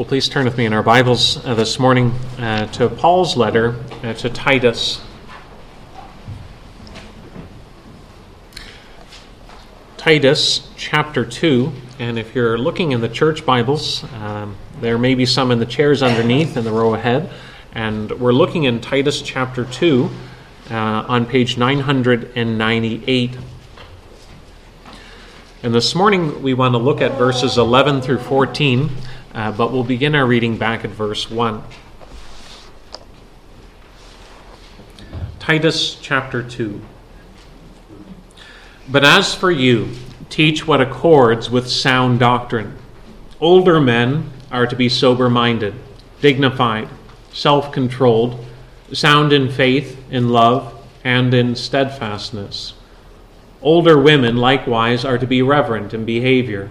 Well, please turn with me in our Bibles uh, this morning uh, to Paul's letter uh, to Titus. Titus chapter 2, and if you're looking in the church Bibles, um, there may be some in the chairs underneath in the row ahead, and we're looking in Titus chapter 2 uh, on page 998. And this morning we want to look at verses 11 through 14. Uh, but we'll begin our reading back at verse 1. Titus chapter 2. But as for you, teach what accords with sound doctrine. Older men are to be sober minded, dignified, self controlled, sound in faith, in love, and in steadfastness. Older women likewise are to be reverent in behavior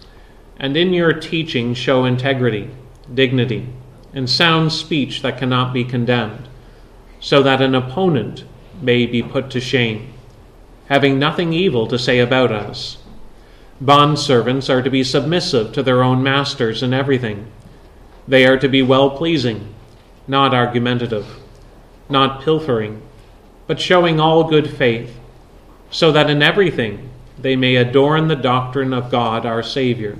and in your teaching show integrity, dignity, and sound speech that cannot be condemned, so that an opponent may be put to shame, having nothing evil to say about us. Bondservants are to be submissive to their own masters in everything. They are to be well pleasing, not argumentative, not pilfering, but showing all good faith, so that in everything they may adorn the doctrine of God our Savior.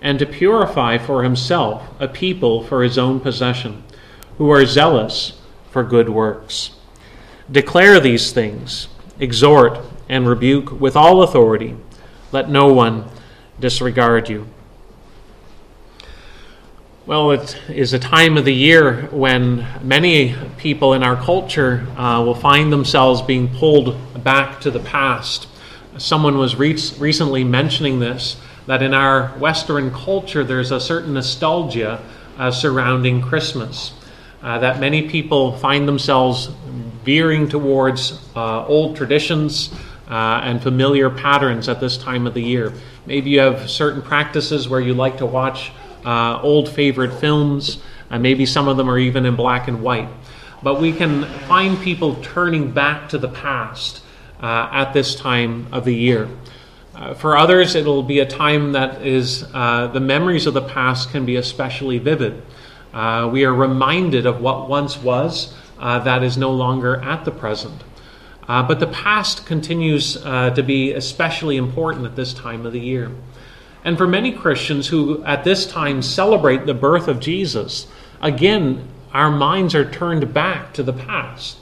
and to purify for himself a people for his own possession, who are zealous for good works. Declare these things, exhort and rebuke with all authority. Let no one disregard you. Well, it is a time of the year when many people in our culture uh, will find themselves being pulled back to the past. Someone was re- recently mentioning this that in our Western culture there's a certain nostalgia uh, surrounding Christmas. Uh, that many people find themselves veering towards uh, old traditions uh, and familiar patterns at this time of the year. Maybe you have certain practices where you like to watch uh, old favorite films, and maybe some of them are even in black and white. But we can find people turning back to the past at this time of the year. Uh, for others, it'll be a time that is, uh, the memories of the past can be especially vivid. Uh, we are reminded of what once was uh, that is no longer at the present. Uh, but the past continues uh, to be especially important at this time of the year. And for many Christians who at this time celebrate the birth of Jesus, again, our minds are turned back to the past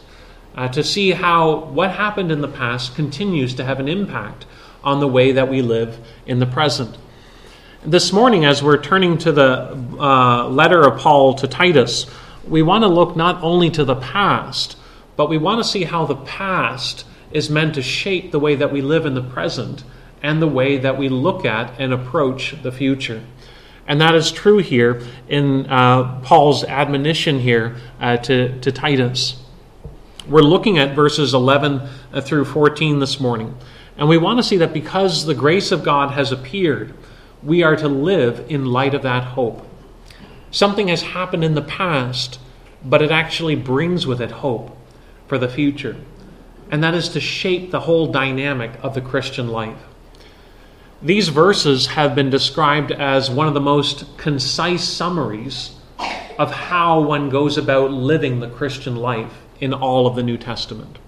to see how what happened in the past continues to have an impact on the way that we live in the present. This morning, as we're turning to the uh, letter of Paul to Titus, we want to look not only to the past, but we want to see how the past is meant to shape the way that we live in the present and the way that we look at and approach the future. And that is true here in uh, Paul's admonition here uh, to, to Titus. We're looking at verses 11 uh, through 14 this morning. And we want to see that because the grace of God has appeared, we are to live in light of that hope. Something has happened in the past, but it actually brings with it hope for the future. And that is to shape the whole dynamic of the Christian life. These verses have been described as one of the most concise summaries of how one goes about living the Christian life in all of the New Testament.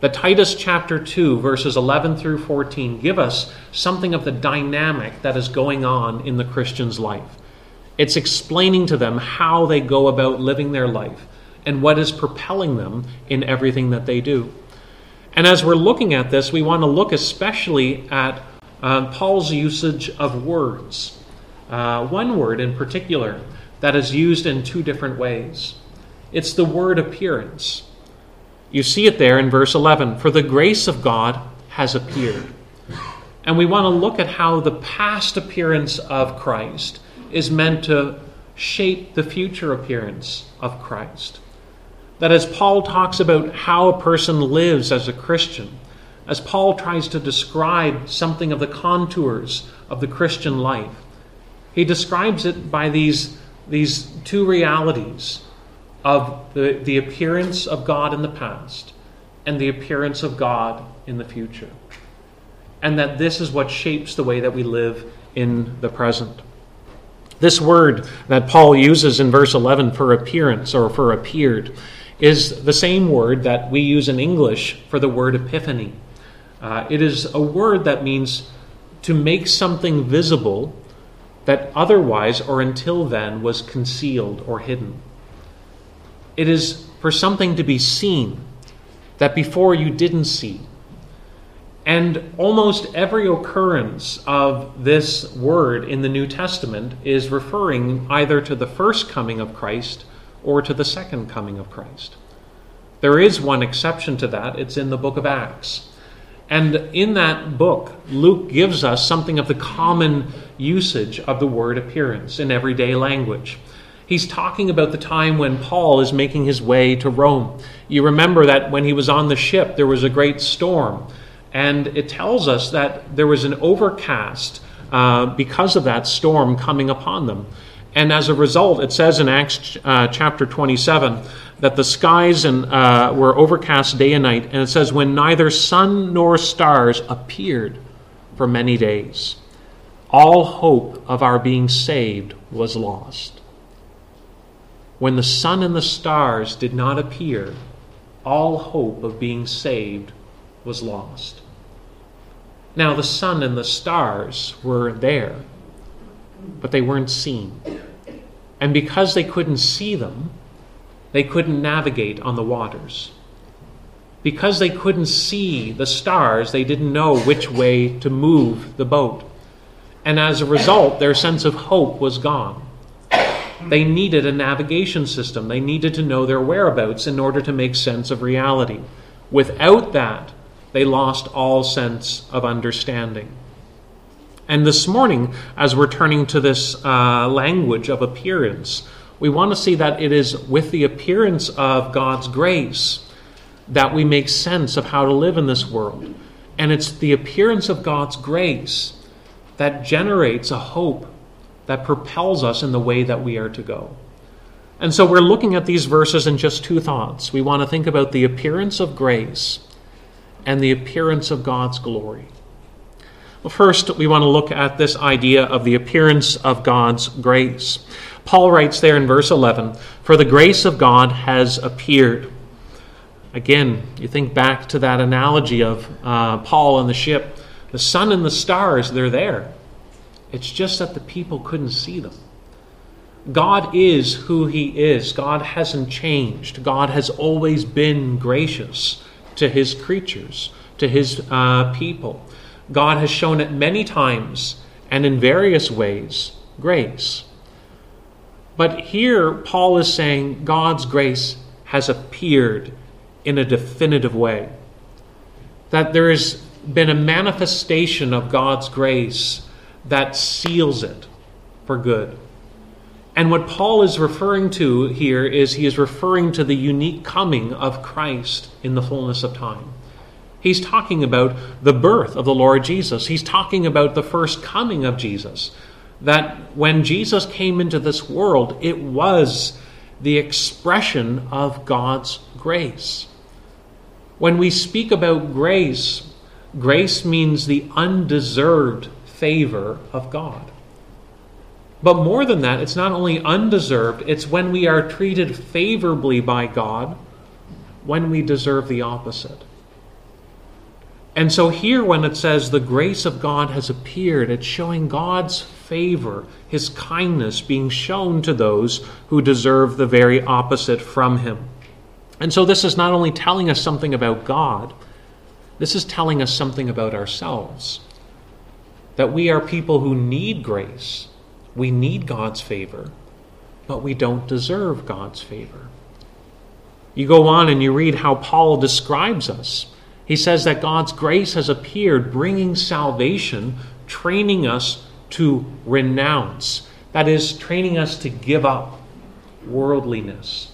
But Titus chapter 2, verses 11 through 14, give us something of the dynamic that is going on in the Christian's life. It's explaining to them how they go about living their life and what is propelling them in everything that they do. And as we're looking at this, we want to look especially at uh, Paul's usage of words. Uh, one word in particular that is used in two different ways it's the word appearance. You see it there in verse 11 For the grace of God has appeared. And we want to look at how the past appearance of Christ is meant to shape the future appearance of Christ. That as Paul talks about how a person lives as a Christian, as Paul tries to describe something of the contours of the Christian life, he describes it by these, these two realities of the, the appearance of God in the past and the appearance of God in the future and that this is what shapes the way that we live in the present. This word that Paul uses in verse 11 for appearance or for appeared is the same word that we use in English for the word epiphany. Uh, it is a word that means to make something visible that otherwise or until then was concealed or hidden. It is for something to be seen that before you didn't see and almost every occurrence of this word in the New Testament is referring either to the first coming of Christ or to the second coming of Christ. There is one exception to that, it's in the book of Acts. And in that book, Luke gives us something of the common usage of the word appearance in everyday language. He's talking about the time when Paul is making his way to Rome. You remember that when he was on the ship, there was a great storm and it tells us that there was an overcast uh, because of that storm coming upon them. And as a result, it says in Acts uh, chapter 27 that the skies and, uh, were overcast day and night. And it says, when neither sun nor stars appeared for many days, all hope of our being saved was lost. When the sun and the stars did not appear, all hope of being saved was lost. Now, the sun and the stars were there, but they weren't seen. And because they couldn't see them, they couldn't navigate on the waters. Because they couldn't see the stars, they didn't know which way to move the boat. And as a result, their sense of hope was gone. They needed a navigation system. They needed to know their whereabouts in order to make sense of reality. Without that, they lost all sense of understanding. And this morning, as we're turning to this uh, language of appearance, we want to see that it is with the appearance of God's grace that we make sense of how to live in this world. And it's the appearance of God's grace that generates a hope that propels us in the way that we are to go. And so we're looking at these verses in just two thoughts. We want to think about the appearance of grace and the appearance of God's glory. Well, first, we want to look at this idea of the appearance of God's grace. Paul writes there in verse 11 For the grace of God has appeared. Again, you think back to that analogy of uh, Paul and the ship. The sun and the stars, they're there. It's just that the people couldn't see them. God is who He is. God hasn't changed. God has always been gracious to his creatures, to his uh, people. God has shown it many times and in various ways grace. But here, Paul is saying God's grace has appeared in a definitive way. That there has been a manifestation of God's grace that seals it for good. And what Paul is referring to here is he is referring to the unique coming of Christ in the fullness of time. He's talking about the birth of the Lord Jesus. He's talking about the first coming of Jesus. That when Jesus came into this world, it was the expression of God's grace. When we speak about grace, grace means the undeserved favor of God. But more than that, it's not only undeserved, it's when we are treated favorably by God when we deserve the opposite. And so here, when it says the grace of God has appeared, it's showing God's favor, his kindness being shown to those who deserve the very opposite from him. And so this is not only telling us something about God, this is telling us something about ourselves. That we are people who need grace, we need God's favor, but we don't deserve God's favor. You go on and you read how Paul describes us. He says that God's grace has appeared, bringing salvation, training us to renounce. That is, training us to give up worldliness,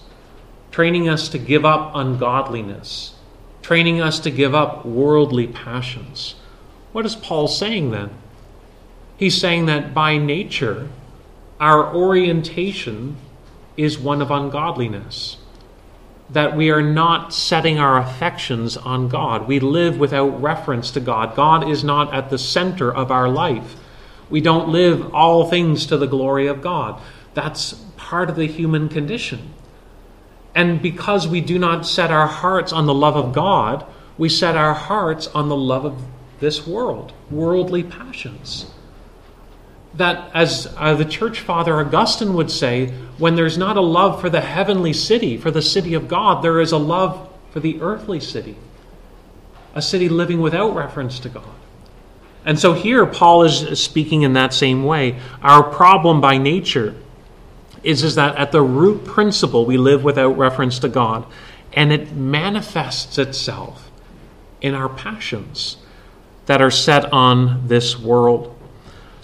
training us to give up ungodliness, training us to give up worldly passions. What is Paul saying then? He's saying that by nature, our orientation is one of ungodliness. That we are not setting our affections on God. We live without reference to God. God is not at the center of our life. We don't live all things to the glory of God. That's part of the human condition. And because we do not set our hearts on the love of God, we set our hearts on the love of this world, worldly passions. That, as uh, the church father Augustine would say, when there's not a love for the heavenly city, for the city of God, there is a love for the earthly city, a city living without reference to God. And so here, Paul is speaking in that same way. Our problem by nature is, is that at the root principle, we live without reference to God, and it manifests itself in our passions that are set on this world.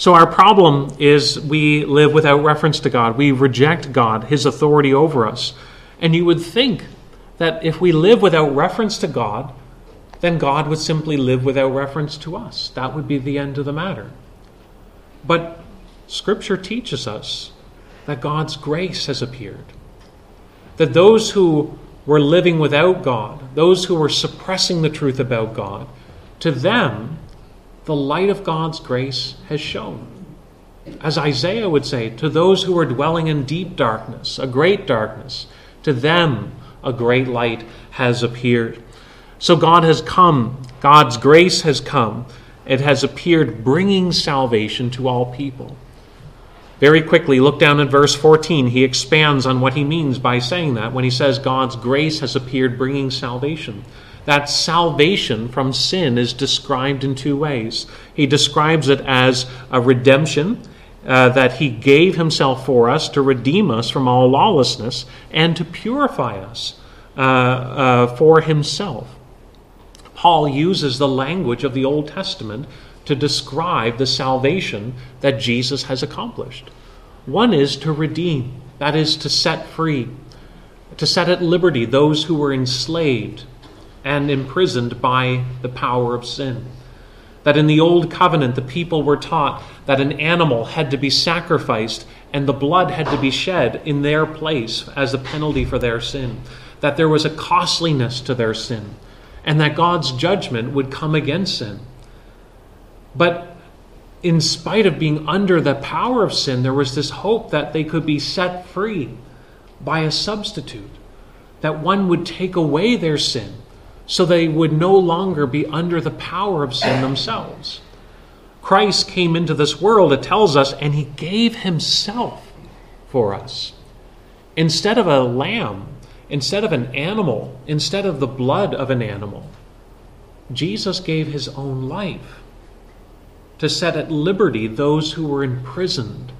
So, our problem is we live without reference to God. We reject God, His authority over us. And you would think that if we live without reference to God, then God would simply live without reference to us. That would be the end of the matter. But Scripture teaches us that God's grace has appeared. That those who were living without God, those who were suppressing the truth about God, to them, the light of God's grace has shone. As Isaiah would say, to those who were dwelling in deep darkness, a great darkness, to them a great light has appeared. So God has come, God's grace has come. It has appeared bringing salvation to all people. Very quickly, look down at verse 14. He expands on what he means by saying that when he says God's grace has appeared bringing salvation. That salvation from sin is described in two ways. He describes it as a redemption, uh, that he gave himself for us to redeem us from all lawlessness and to purify us uh, uh, for himself. Paul uses the language of the Old Testament to describe the salvation that Jesus has accomplished. One is to redeem, that is, to set free, to set at liberty those who were enslaved and imprisoned by the power of sin. That in the Old Covenant, the people were taught that an animal had to be sacrificed and the blood had to be shed in their place as a penalty for their sin. That there was a costliness to their sin and that God's judgment would come against sin. But in spite of being under the power of sin, there was this hope that they could be set free by a substitute, that one would take away their sin so they would no longer be under the power of sin themselves. Christ came into this world, it tells us, and he gave himself for us. Instead of a lamb Instead of an animal, instead of the blood of an animal, Jesus gave his own life to set at liberty those who were imprisoned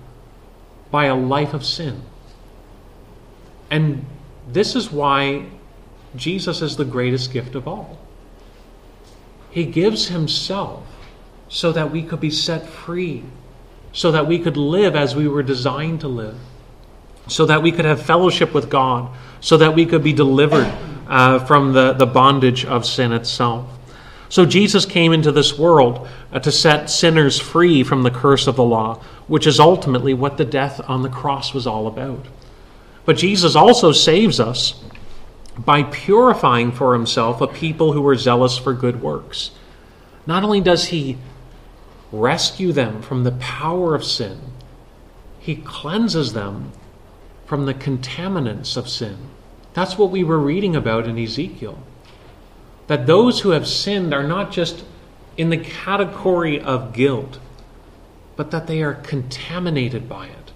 by a life of sin. And this is why Jesus is the greatest gift of all. He gives himself so that we could be set free, so that we could live as we were designed to live so that we could have fellowship with God, so that we could be delivered uh, from the, the bondage of sin itself. So Jesus came into this world uh, to set sinners free from the curse of the law, which is ultimately what the death on the cross was all about. But Jesus also saves us by purifying for himself a people who are zealous for good works. Not only does he rescue them from the power of sin, he cleanses them from the contaminants of sin. That's what we were reading about in Ezekiel. That those who have sinned are not just in the category of guilt, but that they are contaminated by it.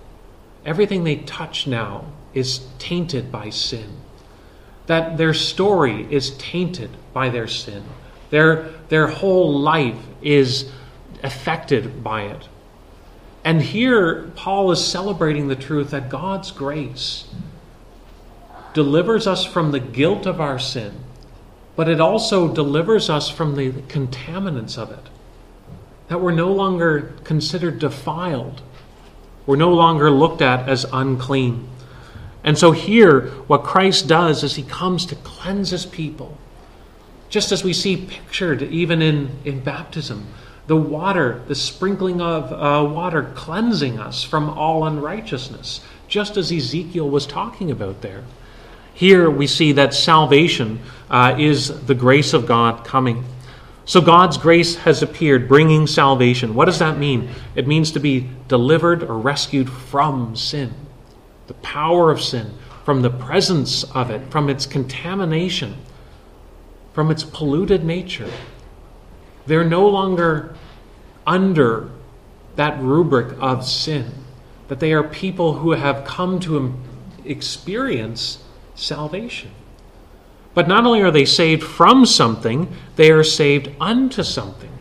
Everything they touch now is tainted by sin. That their story is tainted by their sin. Their, their whole life is affected by it. And here, Paul is celebrating the truth that God's grace delivers us from the guilt of our sin, but it also delivers us from the contaminants of it. That we're no longer considered defiled, we're no longer looked at as unclean. And so, here, what Christ does is he comes to cleanse his people. Just as we see pictured even in, in baptism, the water, the sprinkling of uh, water cleansing us from all unrighteousness, just as Ezekiel was talking about there. Here we see that salvation uh, is the grace of God coming. So God's grace has appeared, bringing salvation. What does that mean? It means to be delivered or rescued from sin, the power of sin, from the presence of it, from its contamination, from its polluted nature. They're no longer under that rubric of sin, that they are people who have come to experience salvation. But not only are they saved from something, they are saved unto something.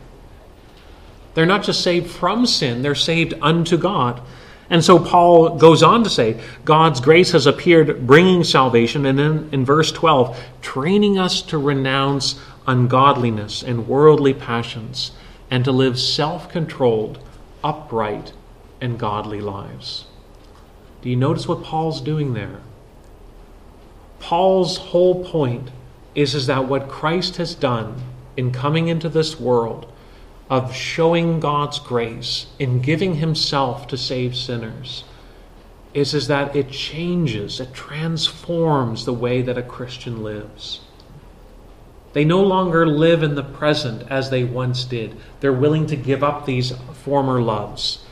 They're not just saved from sin, they're saved unto God. And so Paul goes on to say, God's grace has appeared bringing salvation, and then in verse 12, training us to renounce ungodliness and worldly passions, and to live self controlled, upright, and godly lives. Do you notice what Paul's doing there? Paul's whole point is, is that what Christ has done in coming into this world, of showing God's grace, in giving himself to save sinners, is, is that it changes, it transforms the way that a Christian lives. They no longer live in the present as they once did. They're willing to give up these former loves.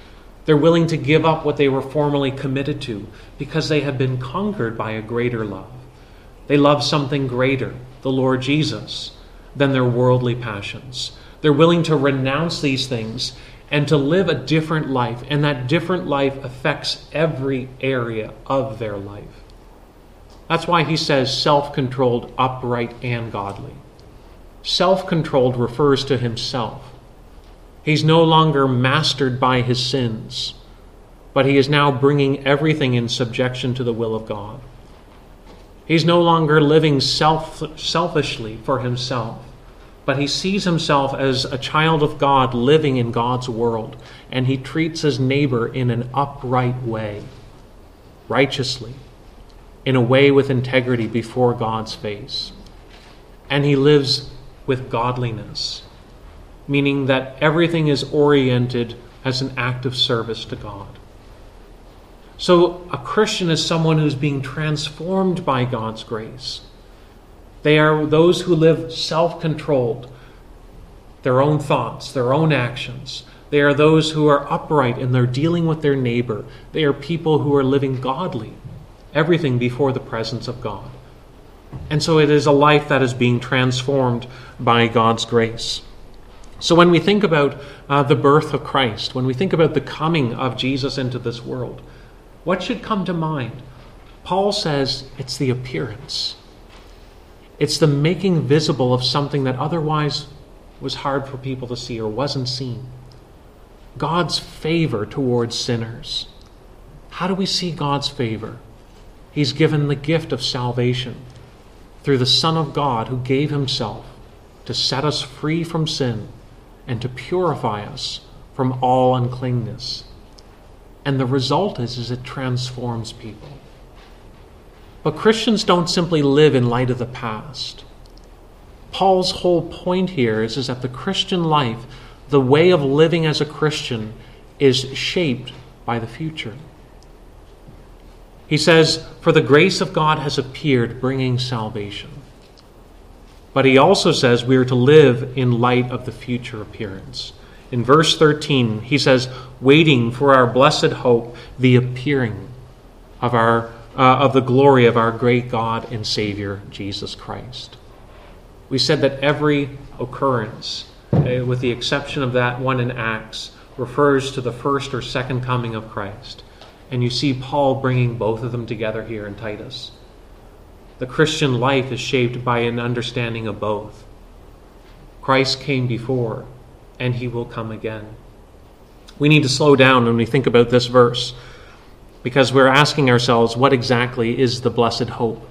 They're willing to give up what they were formerly committed to because they have been conquered by a greater love. They love something greater, the Lord Jesus, than their worldly passions. They're willing to renounce these things and to live a different life, and that different life affects every area of their life. That's why he says self controlled, upright, and godly. Self controlled refers to himself. He's no longer mastered by his sins, but he is now bringing everything in subjection to the will of God. He's no longer living self, selfishly for himself, but he sees himself as a child of God living in God's world, and he treats his neighbor in an upright way, righteously, in a way with integrity before God's face. And he lives with godliness, meaning that everything is oriented as an act of service to God. So, a Christian is someone who's being transformed by God's grace. They are those who live self controlled, their own thoughts, their own actions. They are those who are upright in their dealing with their neighbor. They are people who are living godly, everything before the presence of God. And so it is a life that is being transformed by God's grace. So when we think about uh, the birth of Christ, when we think about the coming of Jesus into this world, what should come to mind? Paul says it's the appearance. It's the making visible of something that otherwise was hard for people to see or wasn't seen. God's favor towards sinners. How do we see God's favor? He's given the gift of salvation through the Son of God who gave himself to set us free from sin and to purify us from all uncleanness. And the result is, is it transforms people. But Christians don't simply live in light of the past. Paul's whole point here is, is that the Christian life, the way of living as a Christian, is shaped by the future. He says, For the grace of God has appeared, bringing salvation. But he also says we are to live in light of the future appearance. In verse 13, he says, waiting for our blessed hope, the appearing of, our, uh, of the glory of our great God and Savior, Jesus Christ. We said that every occurrence uh, with the exception of that one in Acts, refers to the first or second coming of Christ. And you see Paul bringing both of them together here in Titus. The Christian life is shaped by an understanding of both. Christ came before, and he will come again. We need to slow down when we think about this verse because we're asking ourselves what exactly is the blessed hope?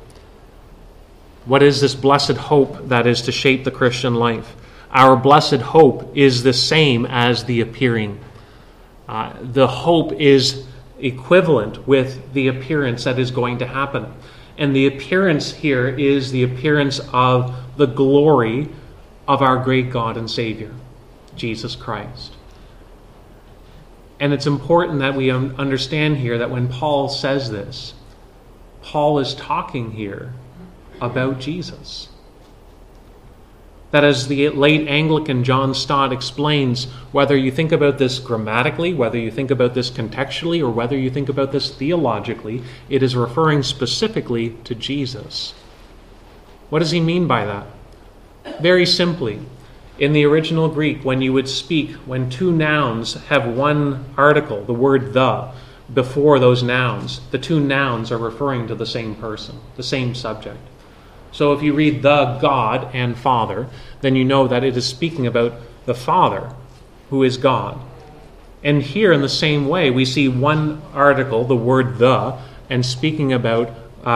What is this blessed hope that is to shape the Christian life? Our blessed hope is the same as the appearing. Uh, the hope is equivalent with the appearance that is going to happen. And the appearance here is the appearance of the glory of our great God and Savior, Jesus Christ. And it's important that we understand here that when Paul says this, Paul is talking here about Jesus. That, as the late Anglican John Stott explains, whether you think about this grammatically, whether you think about this contextually, or whether you think about this theologically, it is referring specifically to Jesus. What does he mean by that? Very simply, in the original Greek, when you would speak, when two nouns have one article, the word the, before those nouns, the two nouns are referring to the same person, the same subject. So if you read the God and Father, then you know that it is speaking about the Father, who is God. And here, in the same way, we see one article, the word the, and speaking about uh,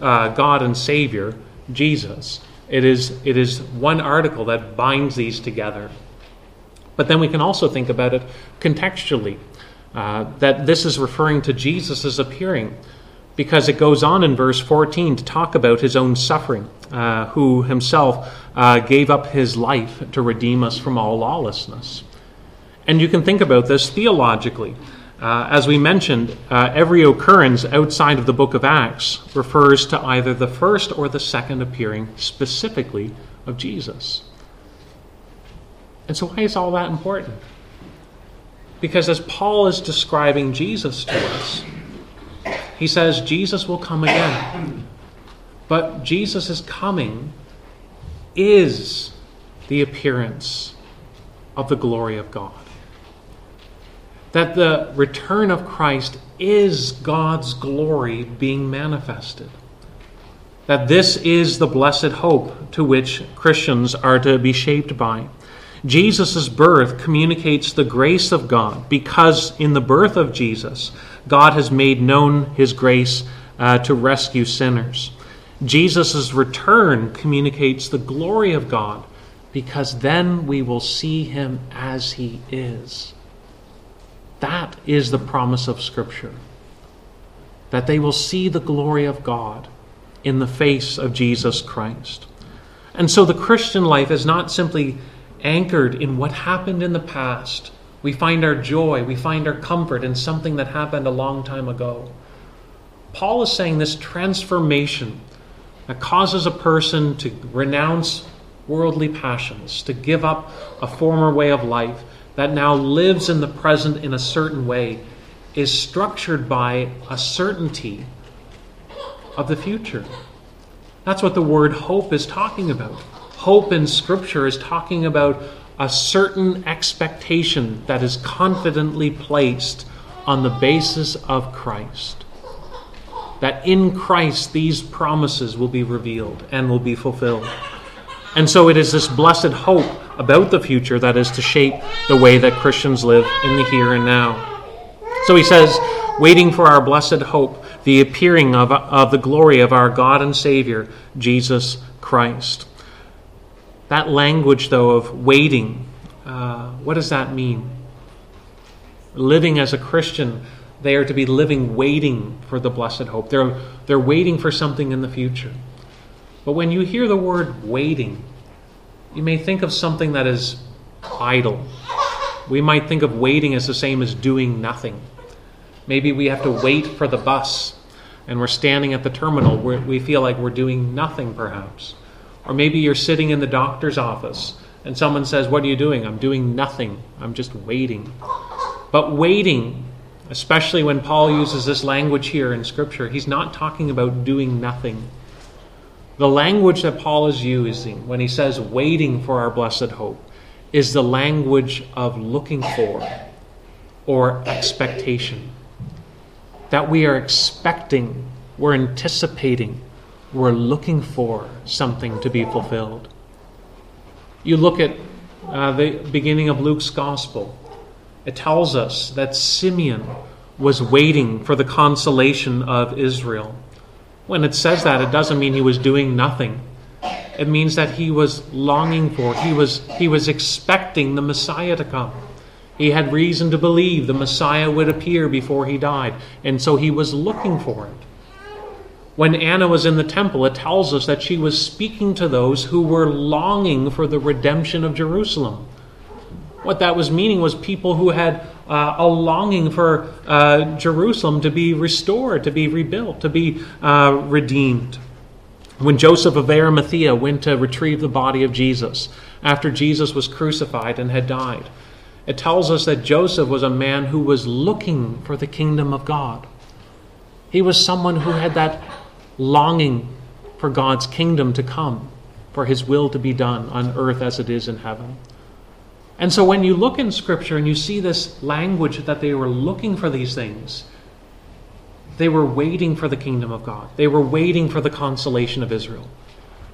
uh, God and Savior, Jesus. It is, it is one article that binds these together. But then we can also think about it contextually uh, that this is referring to Jesus' appearing because it goes on in verse 14 to talk about his own suffering, uh, who himself uh, gave up his life to redeem us from all lawlessness. And you can think about this theologically. Uh, as we mentioned, uh, every occurrence outside of the book of Acts refers to either the first or the second appearing specifically of Jesus. And so, why is all that important? Because as Paul is describing Jesus to us, he says Jesus will come again. But Jesus' coming is the appearance of the glory of God that the return of Christ is God's glory being manifested. That this is the blessed hope to which Christians are to be shaped by. Jesus' birth communicates the grace of God because in the birth of Jesus, God has made known his grace uh, to rescue sinners. Jesus' return communicates the glory of God because then we will see him as he is. That is the promise of Scripture. That they will see the glory of God in the face of Jesus Christ. And so the Christian life is not simply anchored in what happened in the past. We find our joy, we find our comfort in something that happened a long time ago. Paul is saying this transformation that causes a person to renounce worldly passions, to give up a former way of life, that now lives in the present in a certain way is structured by a certainty of the future. That's what the word hope is talking about. Hope in Scripture is talking about a certain expectation that is confidently placed on the basis of Christ. That in Christ these promises will be revealed and will be fulfilled. And so it is this blessed hope about the future that is to shape the way that Christians live in the here and now. So he says, waiting for our blessed hope, the appearing of, of the glory of our God and Savior, Jesus Christ. That language, though, of waiting, uh, what does that mean? Living as a Christian, they are to be living waiting for the blessed hope. They're, they're waiting for something in the future. But when you hear the word waiting, you may think of something that is idle. We might think of waiting as the same as doing nothing. Maybe we have to wait for the bus and we're standing at the terminal we feel like we're doing nothing, perhaps. Or maybe you're sitting in the doctor's office and someone says, What are you doing? I'm doing nothing. I'm just waiting. But waiting, especially when Paul uses this language here in Scripture, he's not talking about doing nothing. The language that Paul is using when he says waiting for our blessed hope is the language of looking for or expectation. That we are expecting, we're anticipating, we're looking for something to be fulfilled. You look at uh, the beginning of Luke's gospel, it tells us that Simeon was waiting for the consolation of Israel. When it says that, it doesn't mean he was doing nothing. It means that he was longing for, he was, he was expecting the Messiah to come. He had reason to believe the Messiah would appear before he died, and so he was looking for it. When Anna was in the temple, it tells us that she was speaking to those who were longing for the redemption of Jerusalem. What that was meaning was people who had uh, a longing for uh, Jerusalem to be restored, to be rebuilt, to be uh, redeemed. When Joseph of Arimathea went to retrieve the body of Jesus after Jesus was crucified and had died, it tells us that Joseph was a man who was looking for the kingdom of God. He was someone who had that longing for God's kingdom to come, for his will to be done on earth as it is in heaven. And so when you look in Scripture and you see this language that they were looking for these things, they were waiting for the kingdom of God. They were waiting for the consolation of Israel.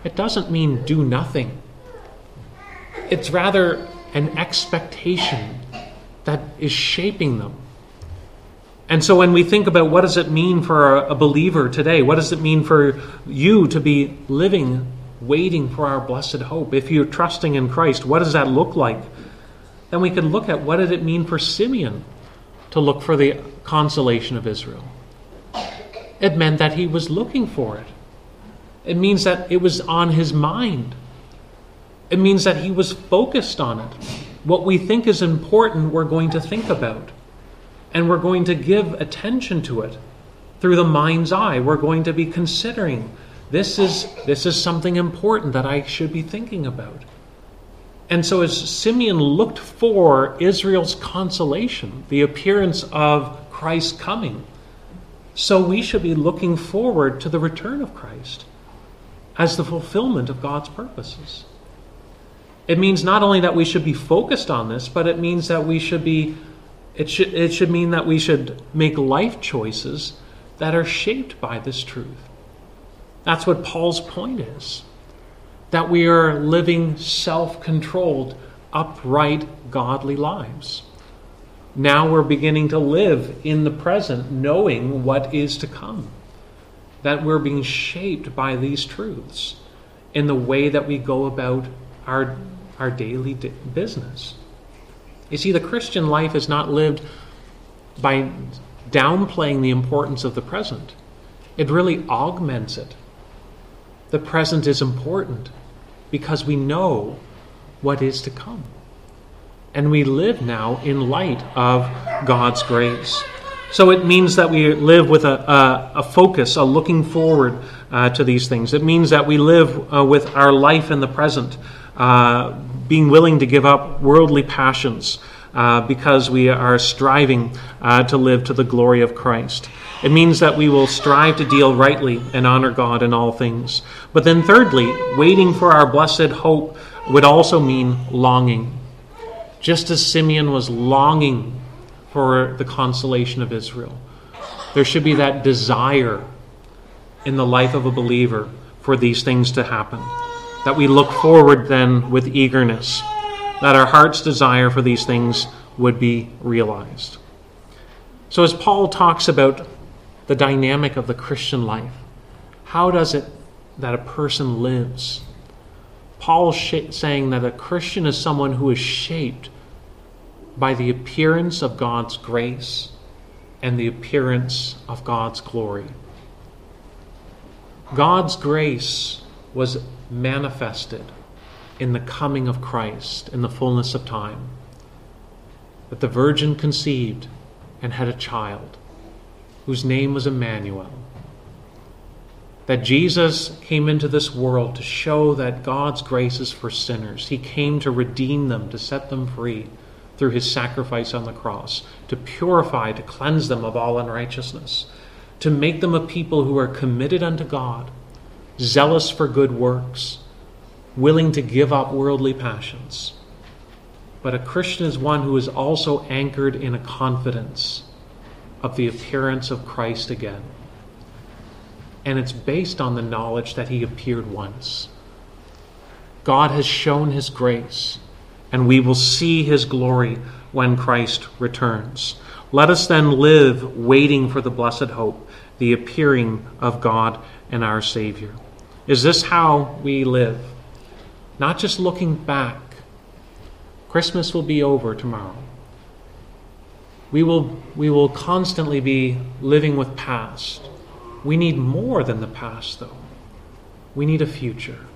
It doesn't mean do nothing, it's rather an expectation that is shaping them. And so when we think about what does it mean for a believer today, what does it mean for you to be living, waiting for our blessed hope? If you're trusting in Christ, what does that look like? Then we can look at what did it mean for Simeon to look for the consolation of Israel. It meant that he was looking for it. It means that it was on his mind. It means that he was focused on it. What we think is important, we're going to think about. And we're going to give attention to it through the mind's eye. We're going to be considering this is, this is something important that I should be thinking about. And so, as Simeon looked for Israel's consolation, the appearance of Christ coming, so we should be looking forward to the return of Christ as the fulfillment of God's purposes. It means not only that we should be focused on this, but it means that we should be, it should, it should mean that we should make life choices that are shaped by this truth. That's what Paul's point is that we are living self controlled, upright, godly lives. Now we're beginning to live in the present, knowing what is to come. That we're being shaped by these truths in the way that we go about our, our daily business. You see, the Christian life is not lived by downplaying the importance of the present, it really augments it. The present is important because we know what is to come. And we live now in light of God's grace. So it means that we live with a, a, a focus, a looking forward uh, to these things. It means that we live uh, with our life in the present, uh, being willing to give up worldly passions uh, because we are striving uh, to live to the glory of Christ. It means that we will strive to deal rightly and honor God in all things. But then, thirdly, waiting for our blessed hope would also mean longing. Just as Simeon was longing for the consolation of Israel, there should be that desire in the life of a believer for these things to happen. That we look forward then with eagerness, that our heart's desire for these things would be realized. So, as Paul talks about the dynamic of the Christian life. How does it that a person lives? Paul sh- saying that a Christian is someone who is shaped by the appearance of God's grace and the appearance of God's glory. God's grace was manifested in the coming of Christ in the fullness of time. That the virgin conceived and had a child whose name was Emmanuel. That Jesus came into this world to show that God's grace is for sinners. He came to redeem them, to set them free through his sacrifice on the cross, to purify, to cleanse them of all unrighteousness, to make them a people who are committed unto God, zealous for good works, willing to give up worldly passions. but a Christian is one who is also anchored in a confidence of the appearance of Christ again. And it's based on the knowledge that he appeared once. God has shown his grace, and we will see his glory when Christ returns. Let us then live waiting for the blessed hope, the appearing of God and our Savior. Is this how we live? Not just looking back. Christmas will be over tomorrow. We will, we will constantly be living with past. We need more than the past, though. We need a future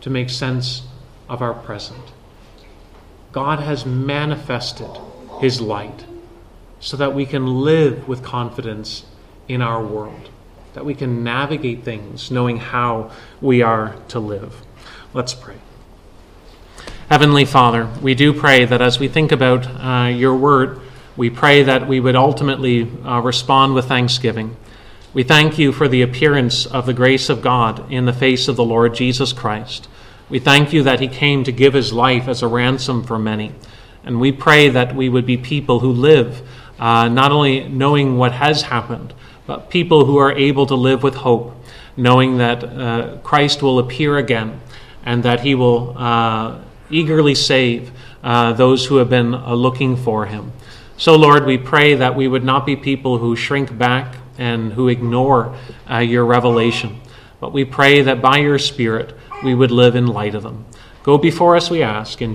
to make sense of our present. God has manifested His light so that we can live with confidence in our world, that we can navigate things knowing how we are to live. Let's pray. Heavenly Father, we do pray that as we think about uh, your word, we pray that we would ultimately uh, respond with thanksgiving. We thank you for the appearance of the grace of God in the face of the Lord Jesus Christ. We thank you that he came to give his life as a ransom for many. And we pray that we would be people who live uh, not only knowing what has happened, but people who are able to live with hope, knowing that uh, Christ will appear again and that he will uh, eagerly save uh, those who have been uh, looking for him. So, Lord, we pray that we would not be people who shrink back and who ignore uh, your revelation, but we pray that by your Spirit we would live in light of them. Go before us, we ask, in Jesus'